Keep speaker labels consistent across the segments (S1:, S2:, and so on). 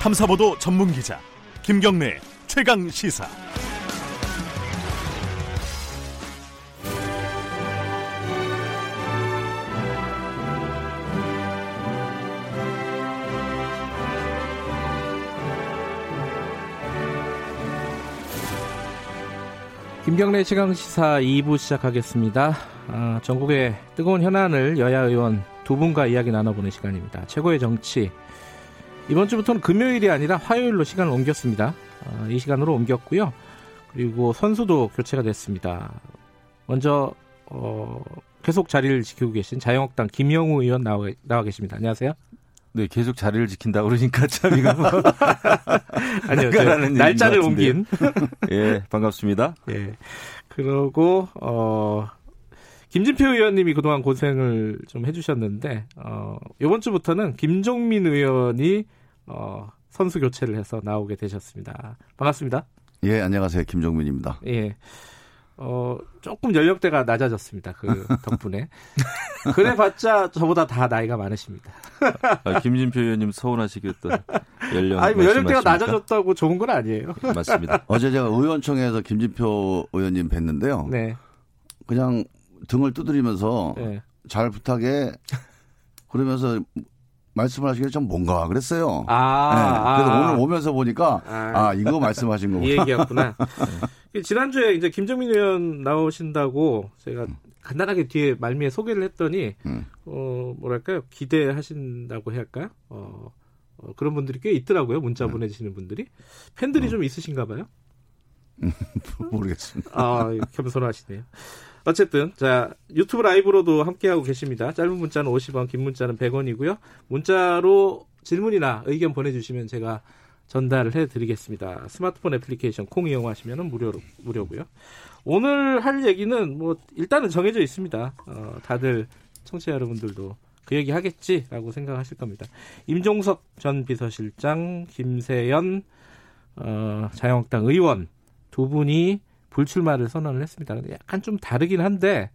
S1: 탐사보도 전문 기자 김경래 최강 시사.
S2: 김경래 최강 시사 2부 시작하겠습니다. 아, 전국의 뜨거운 현안을 여야 의원 두 분과 이야기 나눠보는 시간입니다. 최고의 정치. 이번 주부터는 금요일이 아니라 화요일로 시간을 옮겼습니다. 아, 이 시간으로 옮겼고요. 그리고 선수도 교체가 됐습니다. 먼저 어, 계속 자리를 지키고 계신 자유한국당 김영우 의원 나와, 나와 계십니다. 안녕하세요.
S3: 네, 계속 자리를 지킨다 그러니까 참 이거 뭐
S2: 아니요, 날짜를 옮긴.
S3: 예, 반갑습니다.
S2: 예. 그러고 어 김진표 의원님이 그동안 고생을 좀 해주셨는데 어 이번 주부터는 김종민 의원이 어 선수 교체를 해서 나오게 되셨습니다. 반갑습니다.
S4: 예, 안녕하세요. 김종민입니다.
S2: 예. 어, 조금 연령대가 낮아졌습니다. 그 덕분에. 그래봤자 저보다 다 나이가 많으십니다.
S3: 아, 김진표 의원님 서운하시겠던 연령.
S2: 아니, 뭐 연령대가 낮아졌다고 좋은 건 아니에요.
S3: 맞습니다.
S4: 어제 제가 의원총회에서 김진표 의원님 뵀는데요. 네. 그냥 등을 두드리면서 네. 잘 부탁해. 그러면서 말씀을 하시기에 좀 뭔가 그랬어요. 아, 네. 그래서 아. 오늘 오면서 보니까 아, 아 이거 말씀하신 거구나.
S2: 이 얘기였구나. 네. 지난주에 이제 김정민 의원 나오신다고 제가 음. 간단하게 뒤에 말미에 소개를 했더니 음. 어 뭐랄까요 기대하신다고 해야 할까요? 어, 어, 그런 분들이 꽤 있더라고요 문자 음. 보내주시는 분들이 팬들이 음. 좀 있으신가 봐요.
S4: 모르겠습니다.
S2: 아 겸손하시네요. 어쨌든 자 유튜브 라이브로도 함께하고 계십니다. 짧은 문자는 50원, 긴 문자는 100원이고요. 문자로 질문이나 의견 보내주시면 제가 전달을 해드리겠습니다. 스마트폰 애플리케이션 콩 이용하시면 무료 무료고요. 오늘 할 얘기는 뭐 일단은 정해져 있습니다. 어, 다들 청취자 여러분들도 그 얘기 하겠지라고 생각하실 겁니다. 임종석 전 비서실장, 김세연 어, 자유한국당 의원 두 분이 불출마를 선언을 했습니다. 근데 약간 좀 다르긴 한데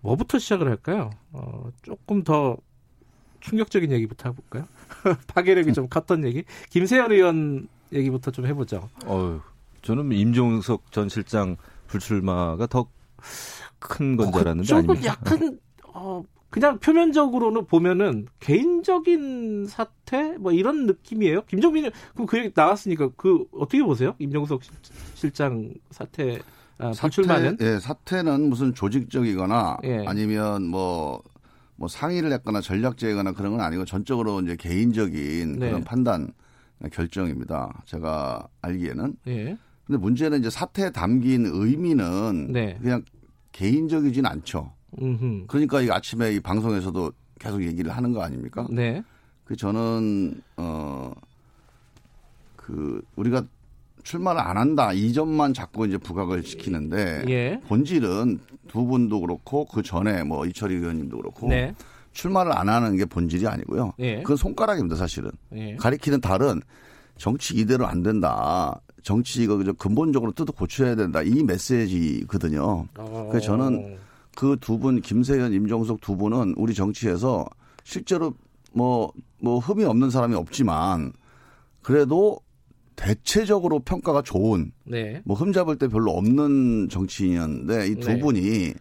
S2: 뭐부터 시작을 할까요? 어, 조금 더 충격적인 얘기부터 해볼까요? 파괴력이 좀 컸던 얘기. 김세현 의원 얘기부터 좀 해보죠.
S3: 어, 저는 임종석 전 실장 불출마가 더 큰 건줄 알았는데
S2: 조금 아닙니까? 약간 어, 그냥 표면적으로는 보면은 개인적인 사태 뭐 이런 느낌이에요. 김정민은 그럼 그 얘기 나왔으니까 그 어떻게 보세요? 임종석 실장 사태 아, 사퇴,
S4: 예, 사태는 무슨 조직적이거나 예. 아니면 뭐뭐 뭐 상의를 했거나 전략제거나 그런 건 아니고 전적으로 이제 개인적인 네. 그런 판단 결정입니다. 제가 알기에는. 예. 근데 문제는 이제 사태에 담긴 의미는 네. 그냥 개인적이진 않죠. 음흠. 그러니까 이 아침에 이 방송에서도 계속 얘기를 하는 거 아닙니까? 네. 그 저는 어 그 우리가 출마를 안 한다 이 점만 자꾸 이제 부각을 시키는데 예. 본질은 두 분도 그렇고 그 전에 뭐 이철희 의원님도 그렇고 네. 출마를 안 하는 게 본질이 아니고요. 예. 그건 손가락입니다 사실은 예. 가리키는 달은 정치 이대로 안 된다. 정치 이거 근본적으로 뜯어 고쳐야 된다 이 메시지거든요. 어. 그래서 저는 그 두 분, 김세현, 임종석 두 분은 우리 정치에서 실제로 뭐, 뭐 흠이 없는 사람이 없지만 그래도 대체적으로 평가가 좋은 네. 뭐 흠 잡을 때 별로 없는 정치인이었는데 이두 네. 분이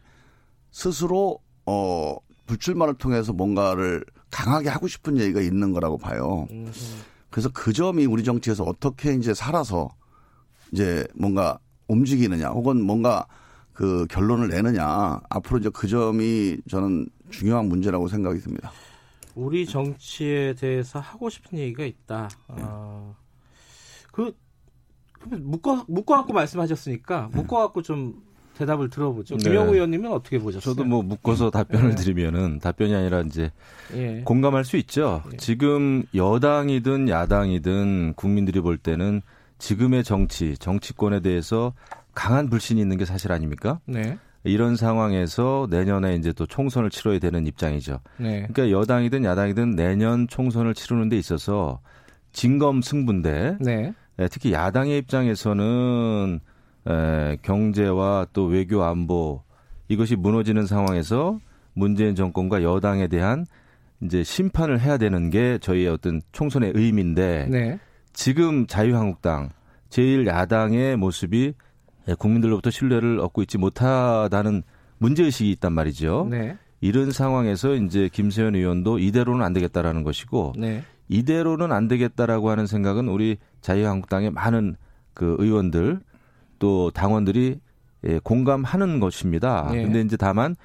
S4: 스스로 어 불출마를 통해서 뭔가를 강하게 하고 싶은 얘기가 있는 거라고 봐요. 음흠. 그래서 그 점이 우리 정치에서 어떻게 이제 살아서 이제 뭔가 움직이느냐 혹은 뭔가 그 결론을 내느냐 앞으로 이제 그 점이 저는 중요한 문제라고 생각이 듭니다.
S2: 우리 정치에 대해서 하고 싶은 얘기가 있다. 네. 어, 그 묶어 묶어 갖고 말씀하셨으니까 네. 묶어 갖고 좀 대답을 들어보죠. 네. 김영우 의원님은 어떻게 보셨어요?
S3: 저도 뭐 묶어서 답변을 네. 드리면은 답변이 아니라 이제 예. 공감할 수 있죠. 예. 지금 여당이든 야당이든 국민들이 볼 때는 지금의 정치, 정치권에 대해서 강한 불신이 있는 게 사실 아닙니까? 네. 이런 상황에서 내년에 이제 또 총선을 치러야 되는 입장이죠. 네. 그러니까 여당이든 야당이든 내년 총선을 치르는 데 있어서 진검 승부인데 네. 예, 특히 야당의 입장에서는 에, 경제와 또 외교 안보 이것이 무너지는 상황에서 문재인 정권과 여당에 대한 이제 심판을 해야 되는 게 저희의 어떤 총선의 의미인데 네. 지금 자유한국당 제일 야당의 모습이 국민들로부터 신뢰를 얻고 있지 못하다는 문제 의식이 있단 말이죠. 네. 이런 상황에서 이제 김세현 의원도 이대로는 안 되겠다라는 것이고 네. 이대로는 안 되겠다라고 하는 생각은 우리 자유한국당의 많은 그 의원들 또 당원들이 예, 공감하는 것입니다. 네. 근데 이제 다만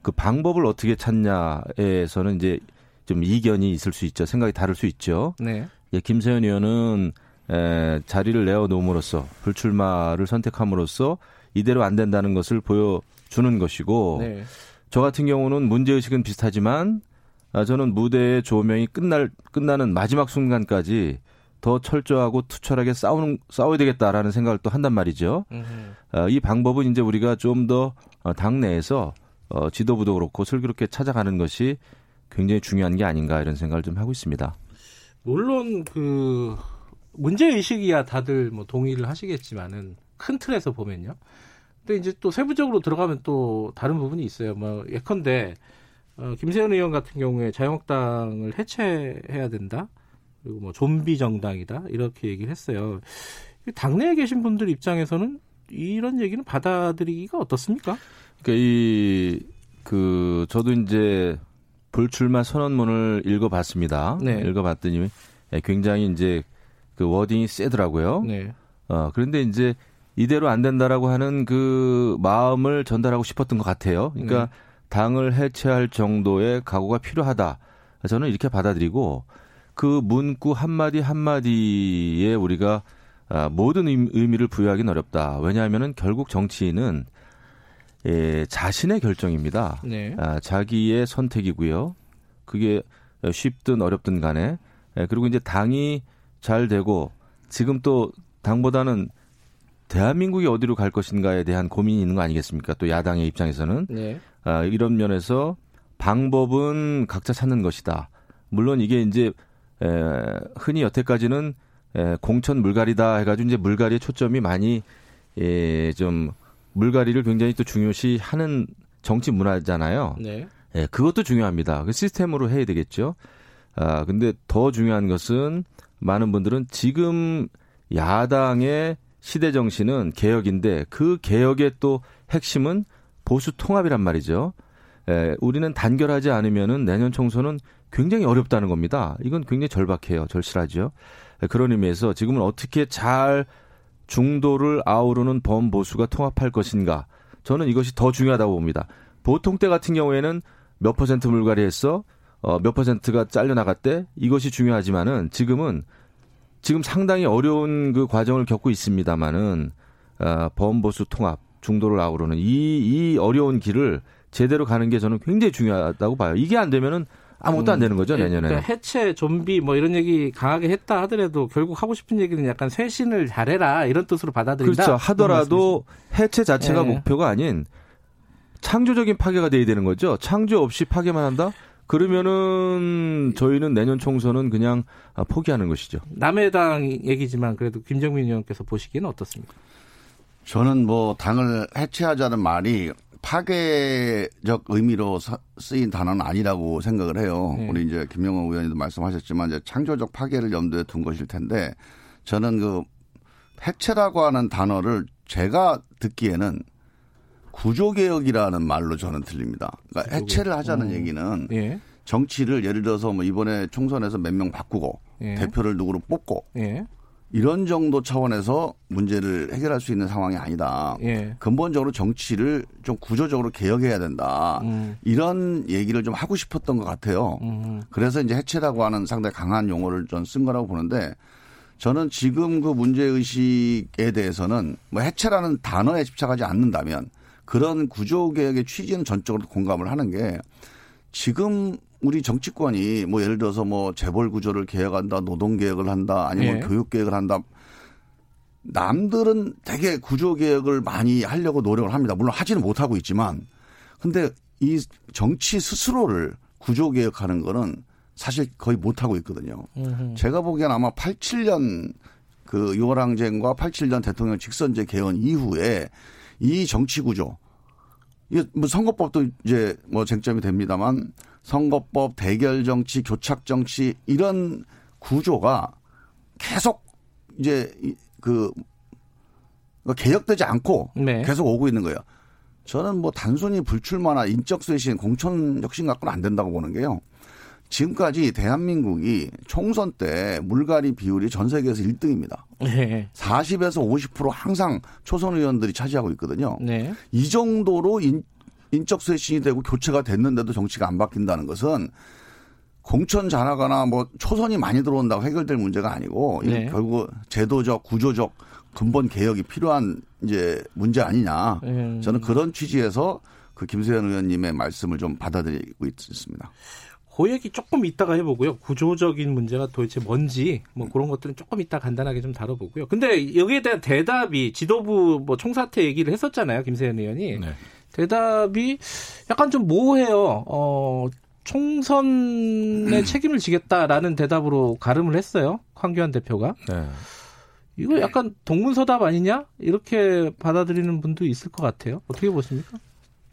S3: 그 방법을 어떻게 찾냐에서는 이제 좀 이견이 있을 수 있죠. 생각이 다를 수 있죠. 네. 예, 김세현 의원은 에, 자리를 내어놓음으로써 불출마를 선택함으로써 이대로 안 된다는 것을 보여주는 것이고 네. 저 같은 경우는 문제의식은 비슷하지만 아, 저는 무대의 조명이 끝날 끝나는 마지막 순간까지 더 철저하고 투철하게 싸우는 싸워야 되겠다라는 생각을 또 한단 말이죠. 아, 이 방법은 이제 우리가 좀더 어, 당내에서 어, 지도부도 그렇고 슬기롭게 찾아가는 것이 굉장히 중요한 게 아닌가 이런 생각을 좀 하고 있습니다.
S2: 물론 그 문제 의식이야 다들 뭐 동의를 하시겠지만은 큰 틀에서 보면요. 근데 이제 또 세부적으로 들어가면 또 다른 부분이 있어요. 뭐 예컨대 어, 김세현 의원 같은 경우에 자유한국당을 해체해야 된다. 그리고 뭐 좀비 정당이다. 이렇게 얘기를 했어요. 당내에 계신 분들 입장에서는 이런 얘기는 받아들이기가 어떻습니까?
S3: 그러니까 이, 그, 저도 이제 불출마 선언문을 읽어봤습니다. 네. 읽어봤더니 굉장히 이제 그 워딩이 세더라고요. 네. 어, 그런데 이제 이대로 안 된다라고 하는 그 마음을 전달하고 싶었던 것 같아요. 그러니까 네. 당을 해체할 정도의 각오가 필요하다. 저는 이렇게 받아들이고 그 문구 한마디 한마디에 우리가 아, 모든 의미를 부여하기는 어렵다. 왜냐하면은 결국 정치인은 예, 자신의 결정입니다. 네. 아, 자기의 선택이고요. 그게 쉽든 어렵든 간에 예, 그리고 이제 당이 잘 되고 지금 또 당보다는 대한민국이 어디로 갈 것인가에 대한 고민이 있는 거 아니겠습니까? 또 야당의 입장에서는 네. 아, 이런 면에서 방법은 각자 찾는 것이다. 물론 이게 이제 에, 흔히 여태까지는 에, 공천 물갈이다 해가지고 이제 물갈이의 초점이 많이 예, 좀 물갈이를 굉장히 또 중요시하는 정치 문화잖아요. 네. 예, 그것도 중요합니다. 그 시스템으로 해야 되겠죠. 아, 근데 더 중요한 것은 많은 분들은 지금 야당의 시대 정신은 개혁인데 그 개혁의 또 핵심은 보수 통합이란 말이죠. 에, 우리는 단결하지 않으면은 내년 총선은 굉장히 어렵다는 겁니다. 이건 굉장히 절박해요. 절실하죠. 에, 그런 의미에서 지금은 어떻게 잘 중도를 아우르는 범보수가 통합할 것인가. 저는 이것이 더 중요하다고 봅니다. 보통 때 같은 경우에는 몇 퍼센트 물갈이 했어? 어, 몇 퍼센트가 잘려 나갔대? 이것이 중요하지만은 지금은 지금 상당히 어려운 그 과정을 겪고 있습니다만은 어, 범보수 통합 중도를 아우르는 이, 이 어려운 길을 제대로 가는 게 저는 굉장히 중요하다고 봐요. 이게 안 되면은 아무것도 안 되는 거죠 음, 내년에.
S2: 그러니까 해체, 좀비 뭐 이런 얘기 강하게 했다 하더라도 결국 하고 싶은 얘기는 약간 쇄신을 잘해라 이런 뜻으로 받아들인다.
S3: 그렇죠. 하더라도 해체 자체가 네. 목표가 아닌 창조적인 파괴가 돼야 되는 거죠. 창조 없이 파괴만 한다? 그러면은 저희는 내년 총선은 그냥 포기하는 것이죠.
S2: 남의 당 얘기지만 그래도 김정민 의원께서 보시기에는 어떻습니까?
S4: 저는 뭐 당을 해체하자는 말이 파괴적 의미로 쓰인 단어는 아니라고 생각을 해요. 네. 우리 이제 김영호 의원님도 말씀하셨지만 이제 창조적 파괴를 염두에 둔 것일 텐데 저는 그 해체라고 하는 단어를 제가 듣기에는 구조개혁이라는 말로 저는 들립니다. 그러니까 해체를 하자는 어. 얘기는 예. 정치를 예를 들어서 뭐 이번에 총선에서 몇 명 바꾸고 예. 대표를 누구로 뽑고 예. 이런 정도 차원에서 문제를 해결할 수 있는 상황이 아니다. 예. 근본적으로 정치를 좀 구조적으로 개혁해야 된다. 음. 이런 얘기를 좀 하고 싶었던 것 같아요. 음. 그래서 이제 해체라고 하는 상당히 강한 용어를 전 쓴 거라고 보는데 저는 지금 그 문제의식에 대해서는 뭐 해체라는 단어에 집착하지 않는다면 그런 구조 개혁의 취지는 전적으로 공감을 하는 게 지금 우리 정치권이 뭐 예를 들어서 뭐 재벌 구조를 개혁한다, 노동 개혁을 한다, 아니면 예. 교육 개혁을 한다. 남들은 되게 구조 개혁을 많이 하려고 노력을 합니다. 물론 하지는 못하고 있지만 근데 이 정치 스스로를 구조 개혁하는 거는 사실 거의 못하고 있거든요. 음흠. 제가 보기엔 아마 87년 그 6월 항쟁과 87년 대통령 직선제 개헌 이후에 이 정치 구조 이게 뭐 선거법도 이제 뭐 쟁점이 됩니다만 선거법, 대결 정치, 교착 정치 이런 구조가 계속 이제 그 그러니까 개혁되지 않고 네. 계속 오고 있는 거예요. 저는 뭐 단순히 불출마나 인적 쇄신, 공천 혁신 갖고는 안 된다고 보는 게요. 지금까지 대한민국이 총선 때 물갈이 비율이 전 세계에서 1등입니다. 네. 40에서 50% 항상 초선 의원들이 차지하고 있거든요. 네. 이 정도로 인, 인적 쇄신이 되고 교체가 됐는데도 정치가 안 바뀐다는 것은 공천 잘하거나 뭐 초선이 많이 들어온다고 해결될 문제가 아니고 네. 결국 제도적 구조적 근본 개혁이 필요한 이제 문제 아니냐. 음. 저는 그런 취지에서 그 김세현 의원님의 말씀을 좀 받아들이고 있습니다.
S2: 그 얘기 조금 이따가 해보고요. 구조적인 문제가 도대체 뭔지 뭐 그런 것들은 조금 이따 간단하게 좀 다뤄보고요. 근데 여기에 대한 대답이 지도부 뭐 총사퇴 얘기를 했었잖아요. 김세현 의원이. 네. 대답이 약간 좀 모호해요. 어, 총선의 책임을 지겠다라는 대답으로 가름을 했어요. 황교안 대표가. 네. 이거 약간 동문서답 아니냐? 이렇게 받아들이는 분도 있을 것 같아요. 어떻게 보십니까?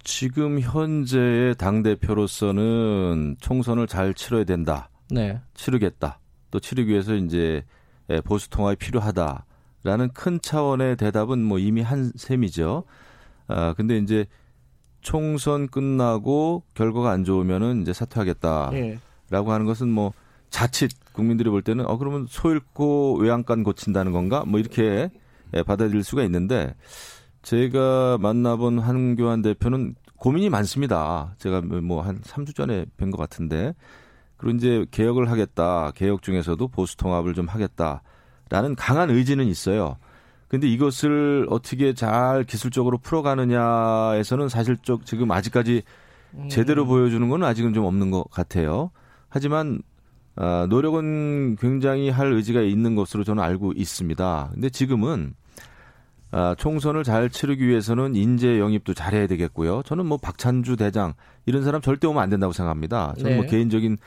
S3: 지금 현재의 당 대표로서는 총선을 잘 치러야 된다. 네. 치르겠다. 또 치르기 위해서 이제 보수 통합이 필요하다라는 큰 차원의 대답은 뭐 이미 한 셈이죠. 아, 근데 이제 총선 끝나고 결과가 안 좋으면은 이제 사퇴하겠다라고 네. 하는 것은 뭐 자칫 국민들이 볼 때는 어 그러면 소 잃고 외양간 고친다는 건가 뭐 이렇게 예, 받아들일 수가 있는데 제가 만나본 한교안 대표는 고민이 많습니다. 제가 뭐 한 3주 전에 뵌 것 같은데 그리고 이제 개혁을 하겠다. 개혁 중에서도 보수 통합을 좀 하겠다라는 강한 의지는 있어요. 근데 이것을 어떻게 잘 기술적으로 풀어가느냐에서는 사실 쪽 지금 아직까지 제대로 음. 보여주는 건 아직은 좀 없는 것 같아요. 하지만 어, 노력은 굉장히 할 의지가 있는 것으로 저는 알고 있습니다. 근데 지금은 아, 총선을 잘 치르기 위해서는 인재 영입도 잘해야 되겠고요. 저는 뭐 박찬주 대장 이런 사람 절대 오면 안 된다고 생각합니다. 저는 뭐 네. 뭐 개인적인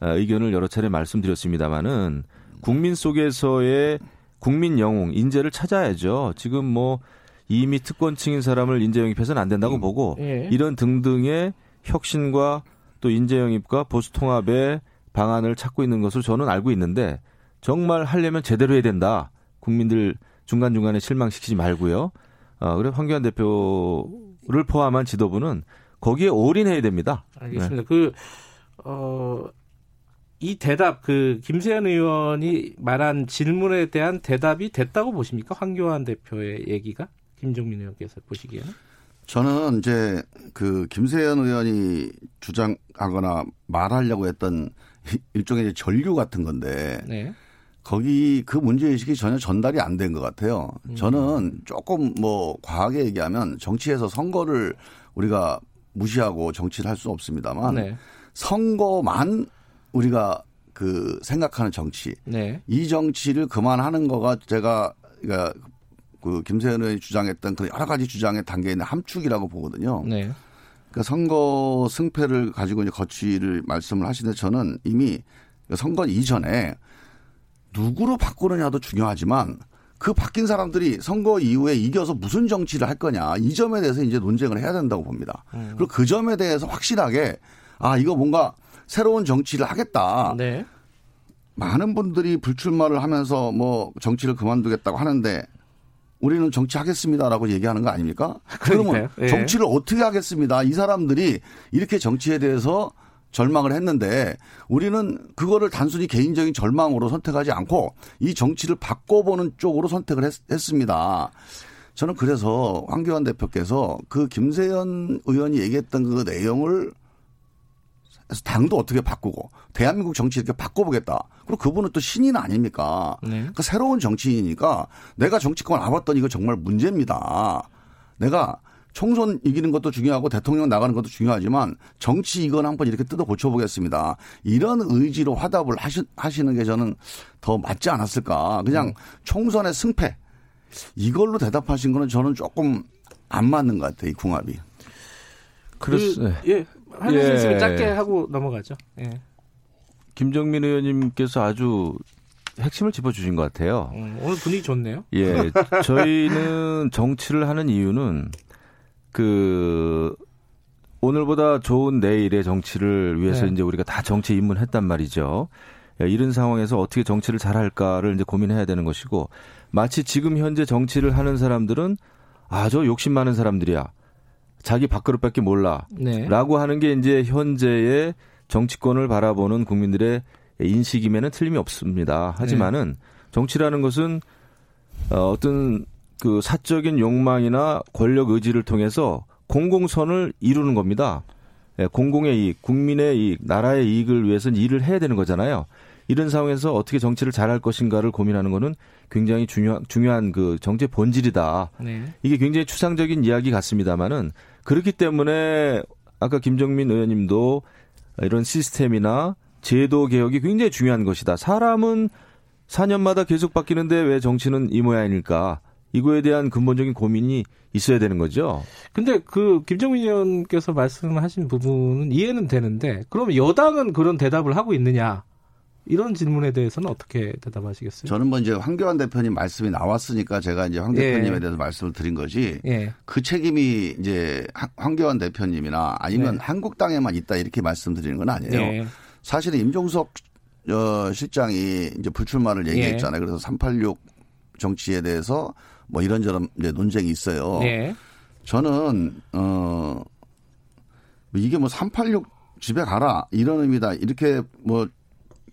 S3: 아, 의견을 여러 차례 말씀드렸습니다만은 국민 속에서의 국민 영웅 인재를 찾아야죠. 지금 뭐 이미 특권층인 사람을 인재 영입해서는 안 된다고 음. 보고 예. 이런 등등의 혁신과 또 인재 영입과 보수 통합의 방안을 찾고 있는 것을 저는 알고 있는데 정말 하려면 제대로 해야 된다. 국민들 중간중간에 실망시키지 말고요. 어, 그래 황교안 대표를 포함한 지도부는 거기에 올인해야 됩니다.
S2: 알겠습니다. 네. 그, 어, 이 대답, 그, 김세현 의원이 말한 질문에 대한 대답이 됐다고 보십니까? 황교안 대표의 얘기가? 김종민 의원께서 보시기에는?
S4: 저는 이제 그 김세현 의원이 주장하거나 말하려고 했던 일종의 전류 같은 건데 네. 거기 그 문제 의식이 전혀 전달이 안 된 것 같아요. 음. 저는 조금 뭐 과하게 얘기하면 정치에서 선거를 우리가 무시하고 정치를 할 수 없습니다만 네. 선거만 우리가 그 생각하는 정치 네. 이 정치를 그만하는 거가 제가 그러니까 그 김세현 의원이 주장했던 그 여러 가지 주장에 담겨 있는 함축이라고 보거든요. 네. 그 선거 승패를 가지고 이제 거취를 말씀을 하시는데 저는 이미 선거 이전에 누구로 바꾸느냐도 중요하지만 그 바뀐 사람들이 선거 이후에 이겨서 무슨 정치를 할 거냐 이 점에 대해서 이제 논쟁을 해야 된다고 봅니다. 음. 그리고 그 점에 대해서 확실하게 아 이거 뭔가 새로운 정치를 하겠다. 네. 많은 분들이 불출마를 하면서 뭐 정치를 그만두겠다고 하는데 우리는 정치하겠습니다라고 얘기하는 거 아닙니까? 그러면 예. 정치를 어떻게 하겠습니다. 이 사람들이 이렇게 정치에 대해서 절망을 했는데 우리는 그거를 단순히 개인적인 절망으로 선택하지 않고 이 정치를 바꿔보는 쪽으로 선택을 했, 했습니다. 저는 그래서 황교안 대표께서 그 김세연 의원이 얘기했던 그 내용을 그래서 당도 어떻게 바꾸고 대한민국 정치 이렇게 바꿔보겠다. 그리고 그분은 또 신인 아닙니까? 네. 그러니까 새로운 정치인이니까 내가 정치권 와봤더니 이거 정말 문제입니다. 내가 총선 이기는 것도 중요하고 대통령 나가는 것도 중요하지만 정치 이건 한번 이렇게 뜯어 고쳐보겠습니다. 이런 의지로 화답을 하시, 하시는 게 저는 더 맞지 않았을까. 그냥 음. 총선의 승패 이걸로 대답하신 거는 저는 조금 안 맞는 것 같아요. 이 궁합이.
S2: 그렇습니다. 그, 예, 할수 예. 있으면 짧게 하고 넘어가죠. 예.
S3: 김정민 의원님께서 아주 핵심을 짚어주신 것 같아요.
S2: 음, 오늘 분위기 좋네요.
S3: 예, 저희는 정치를 하는 이유는 그 오늘보다 좋은 내일의 정치를 위해서 네. 이제 우리가 다 정치에 입문했단 말이죠. 이런 상황에서 어떻게 정치를 잘 할까를 이제 고민해야 되는 것이고 마치 지금 현재 정치를 하는 사람들은 아 저 욕심 많은 사람들이야. 자기 밥그릇밖에 몰라. 네. 라고 하는 게 이제 현재의 정치권을 바라보는 국민들의 인식임에는 틀림이 없습니다. 하지만은 네. 정치라는 것은 어, 어떤 그 사적인 욕망이나 권력 의지를 통해서 공공선을 이루는 겁니다. 예, 공공의 이익, 국민의 이익, 나라의 이익을 위해서는 일을 해야 되는 거잖아요. 이런 상황에서 어떻게 정치를 잘할 것인가를 고민하는 거는 굉장히 중요한 중요한 그 정치의 본질이다. 네. 이게 굉장히 추상적인 이야기 같습니다만은 그렇기 때문에 아까 김정민 의원님도 이런 시스템이나 제도 개혁이 굉장히 중요한 것이다. 사람은 4년마다 계속 바뀌는데 왜 정치는 이 모양일까? 이거에 대한 근본적인 고민이 있어야 되는 거죠.
S2: 근데 그 김정민 의원께서 말씀하신 부분은 이해는 되는데 그러면 여당은 그런 대답을 하고 있느냐? 이런 질문에 대해서는 어떻게 대답하시겠어요?
S4: 저는 먼저 뭐 황교안 대표님 말씀이 나왔으니까 제가 이제 황 대표님에 예. 대해서 말씀을 드린 거지. 예. 그 책임이 이제 황교안 대표님이나 아니면 네. 한국당에만 있다 이렇게 말씀드리는 건 아니에요. 예. 사실은 임종석 어, 실장이 이제 불출마를 얘기했잖아요. 그래서 386 정치에 대해서 뭐 이런저런 이제 논쟁이 있어요. 네. 저는 어 이게 뭐 386 집에 가라 이런 의미다 이렇게 뭐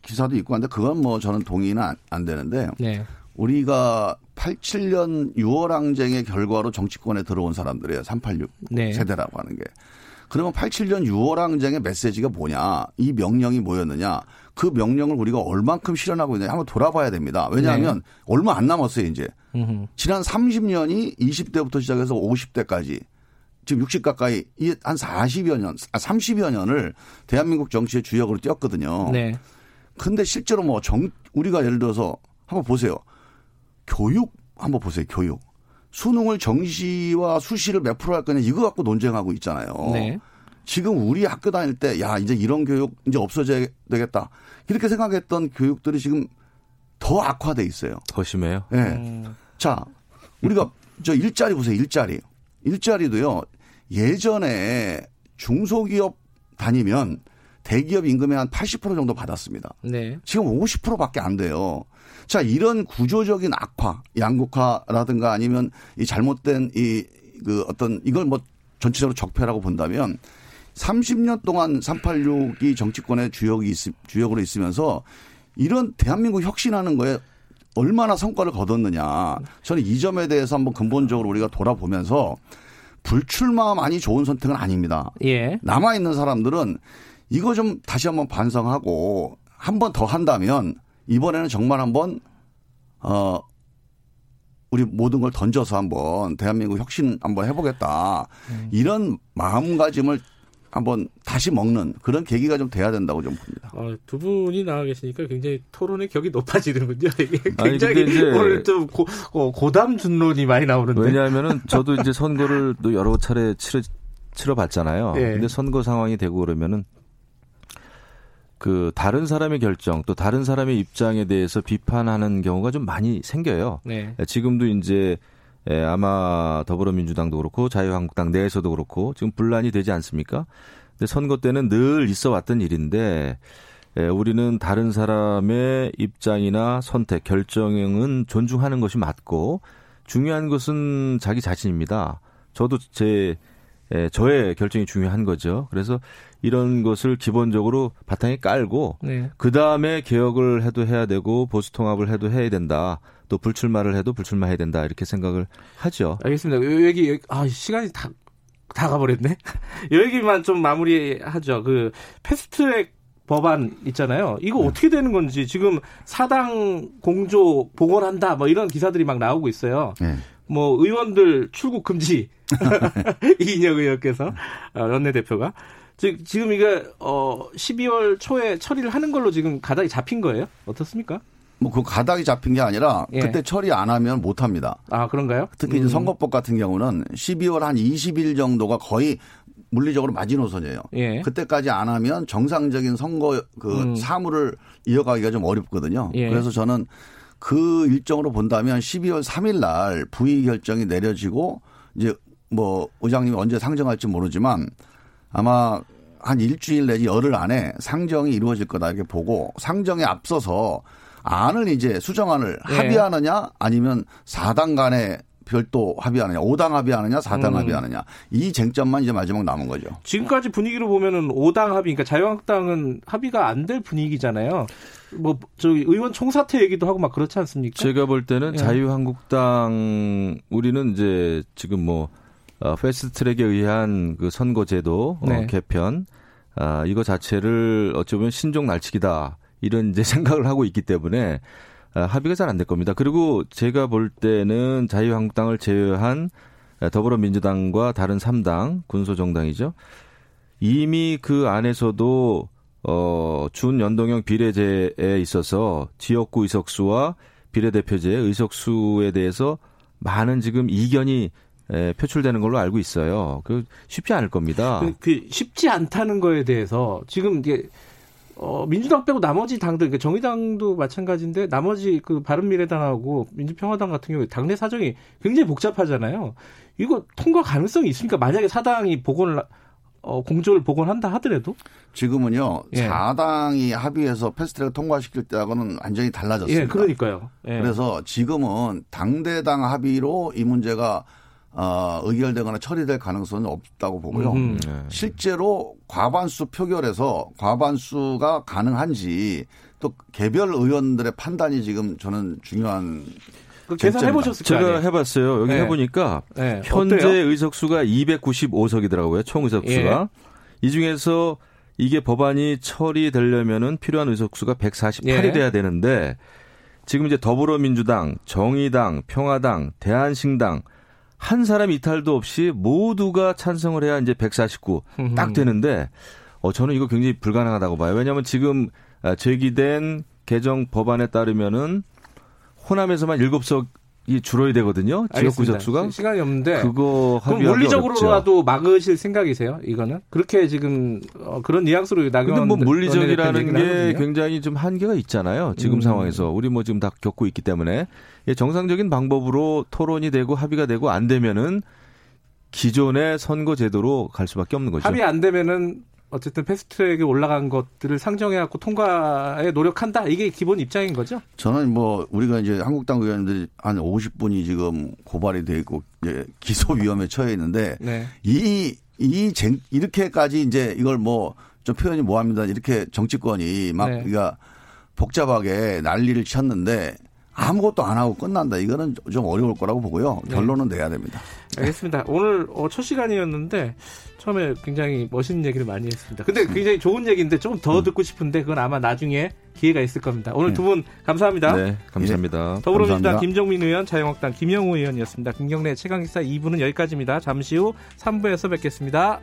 S4: 기사도 있고 한데 그건 뭐 저는 동의는 안, 안 되는데 네. 우리가 87년 6월 항쟁의 결과로 정치권에 들어온 사람들이에요. 386 네. 세대라고 하는 게. 그러면 87년 6월 항쟁의 메시지가 뭐냐? 이 명령이 뭐였느냐? 그 명령을 우리가 얼만큼 실현하고 있느냐 한번 돌아봐야 됩니다. 왜냐하면 네. 얼마 안 남았어요, 이제. 음흠. 지난 30년이 20대부터 시작해서 50대까지 지금 60 가까이 한 40여 년, 30여 아, 년을 대한민국 정치의 주역으로 뛰었거든요. 네. 근데 실제로 뭐 정, 우리가 예를 들어서 한번 보세요. 교육 한번 보세요, 교육. 수능을 정시와 수시를 몇 프로 할 거냐 이거 갖고 논쟁하고 있잖아요. 네. 지금 우리 학교 다닐 때 야 이제 이런 교육 이제 없어져야 되겠다 이렇게 생각했던 교육들이 지금 더 악화돼 있어요.
S3: 더 심해요.
S4: 네. 음. 자 우리가 저 일자리 보세요 일자리 일자리도요 예전에 중소기업 다니면 대기업 임금의 한 80% 정도 받았습니다. 네. 지금 50%밖에 안 돼요. 자, 이런 구조적인 악화, 양극화라든가 아니면 이 잘못된 이 그 어떤 이걸 뭐 전체적으로 적폐라고 본다면 30년 동안 386이 정치권의 주역이 있, 주역으로 있으면서 이런 대한민국 혁신하는 거에 얼마나 성과를 거뒀느냐. 저는 이 점에 대해서 한번 근본적으로 우리가 돌아보면서 불출마만이 좋은 선택은 아닙니다. 예. 남아 있는 사람들은 이거 좀 다시 한번 반성하고 한 번 더 한다면 이번에는 정말 한번 어 우리 모든 걸 던져서 한번 대한민국 혁신 한번 해보겠다 음. 이런 마음가짐을 한번 다시 먹는 그런 계기가 좀 돼야 된다고 좀 봅니다.
S2: 어, 두 분이 나와 계시니까 굉장히 토론의 격이 높아지는군요. 굉장히 아니, 오늘 좀 고, 어, 고담 준론이 많이 나오는데.
S3: 왜냐하면은 저도 이제 선거를 또 여러 차례 치러 치러봤잖아요. 네. 근데 선거 상황이 되고 그러면은 그 다른 사람의 결정 또 다른 사람의 입장에 대해서 비판하는 경우가 좀 많이 생겨요. 네. 예, 지금도 이제 예, 아마 더불어민주당도 그렇고 자유한국당 내에서도 그렇고 지금 분란이 되지 않습니까? 근데 선거 때는 늘 있어 왔던 일인데 예, 우리는 다른 사람의 입장이나 선택, 결정은 존중하는 것이 맞고 중요한 것은 자기 자신입니다. 저도 제 예, 저의 결정이 중요한 거죠. 그래서 이런 것을 기본적으로 바탕에 깔고 네. 그 다음에 개혁을 해도 해야 되고 보수 통합을 해도 해야 된다. 또 불출마를 해도 불출마해야 된다 이렇게 생각을 하죠.
S2: 알겠습니다. 요 얘기 아 시간이 다 다 가버렸네. 요 얘기만 좀 마무리하죠. 그 패스트트랙 법안 있잖아요. 이거 네. 어떻게 되는 건지 지금 사당 공조 복원한다 뭐 이런 기사들이 막 나오고 있어요. 네. 뭐 의원들 출국 금지 이인혁 의원께서 어, 원내대표가 지금 이게 어 12월 초에 처리를 하는 걸로 지금 가닥이 잡힌 거예요? 어떻습니까?
S4: 뭐그 가닥이 잡힌 게 아니라 예. 그때 처리 안 하면 못 합니다.
S2: 아, 그런가요?
S4: 특히 음. 이제 선거법 같은 경우는 12월 한 20일 정도가 거의 물리적으로 마지노선이에요. 예. 그때까지 안 하면 정상적인 선거 그 음. 사무를 이어가기가 좀 어렵거든요. 예. 그래서 저는 그 일정으로 본다면 12월 3일 날 부의 결정이 내려지고 이제 뭐 의장님이 언제 상정할지 모르지만 아마 한 일주일 내지 열흘 안에 상정이 이루어질 거다 이렇게 보고 상정에 앞서서 안을 이제 수정안을 네. 합의하느냐 아니면 사당 간에 별도 합의하느냐, 5당 합의하느냐, 4당 음. 합의하느냐 이 쟁점만 이제 마지막 남은 거죠.
S2: 지금까지 분위기로 보면은 5당 합의, 그러니까 자유한국당은 합의가 안 될 분위기잖아요. 뭐 저기 의원 총사퇴 얘기도 하고 막 그렇지 않습니까?
S3: 제가 볼 때는 예. 자유한국당 우리는 이제 지금 뭐 어, 패스트트랙에 의한 그 선거제도 어, 네. 어, 개편 아, 이거 자체를 어찌 보면 신종 날치기다 이런 이제 생각을 하고 있기 때문에 아, 합의가 잘 안 될 겁니다. 그리고 제가 볼 때는 자유한국당을 제외한 더불어민주당과 다른 3당 군소정당이죠. 이미 그 안에서도 어, 준연동형 비례제에 있어서 지역구 의석수와 비례대표제의 의석수에 대해서 많은 지금 이견이 에, 표출되는 걸로 알고 있어요. 그 쉽지 않을 겁니다.
S2: 그, 그 쉽지 않다는 거에 대해서 지금 이게 어, 민주당 빼고 나머지 당들, 그러니까 정의당도 마찬가지인데 나머지 그 바른미래당하고 민주평화당 같은 경우에 당내 사정이 굉장히 복잡하잖아요. 이거 통과 가능성이 있습니까? 만약에 사당이 복원을 어, 공조를 복원한다 하더라도
S4: 지금은요 예. 4당이 합의해서 패스트트랙 통과시킬 때하고는 완전히 달라졌습니다.
S2: 예, 그러니까요. 예.
S4: 그래서 지금은 당대당 합의로 이 문제가 어, 의결되거나 처리될 가능성은 없다고 보고요. 음, 네. 실제로 과반수 표결에서 과반수가 가능한지 또 개별 의원들의 판단이 지금 저는 중요한
S2: 그 계산해 보셨을
S3: 제가 아니에요? 해봤어요. 여기 네. 해보니까 네. 현재 어때요? 의석수가 295석이더라고요. 총 의석수가 예. 이 중에서 이게 법안이 처리되려면은 필요한 의석수가 148이 예. 돼야 되는데 지금 이제 더불어민주당, 정의당, 평화당, 대한신당 한 사람 이탈도 없이 모두가 찬성을 해야 이제 149 딱 되는데 어 저는 이거 굉장히 불가능하다고 봐요. 왜냐하면 지금 아, 제기된 개정 법안에 따르면은 호남에서만 7석 이 줄어야 되거든요. 지역구 적수가
S2: 시간이 없는데
S3: 그거
S2: 그럼 물리적으로라도 막으실 생각이세요? 이거는 그렇게 지금 어, 그런 뉘앙스로 나경.
S3: 근데 뭐 물리적이라는 게? 굉장히 좀 한계가 있잖아요. 지금 음. 상황에서 우리 뭐 지금 다 겪고 있기 때문에 정상적인 방법으로 토론이 되고 합의가 되고 안 되면은 기존의 선거 제도로 갈 수밖에 없는 거죠.
S2: 합의 안 되면은 어쨌든 패스트트랙에 올라간 것들을 상정해갖고 통과에 노력한다 이게 기본 입장인 거죠?
S4: 저는 뭐 우리가 이제 한국당 의원들이 한 50분이 지금 고발이 돼 있고 이제 기소 위험에 처해 있는데 네. 이 이 쟁 이렇게까지 이제 이걸 뭐 좀 표현이 뭐합니다 이렇게 정치권이 막 네. 그러니까 복잡하게 난리를 쳤는데 아무것도 안 하고 끝난다. 이거는 좀 어려울 거라고 보고요. 네. 결론은 내야 됩니다.
S2: 알겠습니다. 오늘 어, 첫 시간이었는데 처음에 굉장히 멋있는 얘기를 많이 했습니다. 근데 굉장히 좋은 얘기인데 조금 더 음. 듣고 싶은데 그건 아마 나중에 기회가 있을 겁니다. 오늘 네. 두분 감사합니다.
S3: 네, 감사합니다.
S2: 예. 더불어민주당 김정민 의원, 자유한국당 김영우 의원이었습니다. 김경래 최강기사 2부는 여기까지입니다. 잠시 후 3부에서 뵙겠습니다.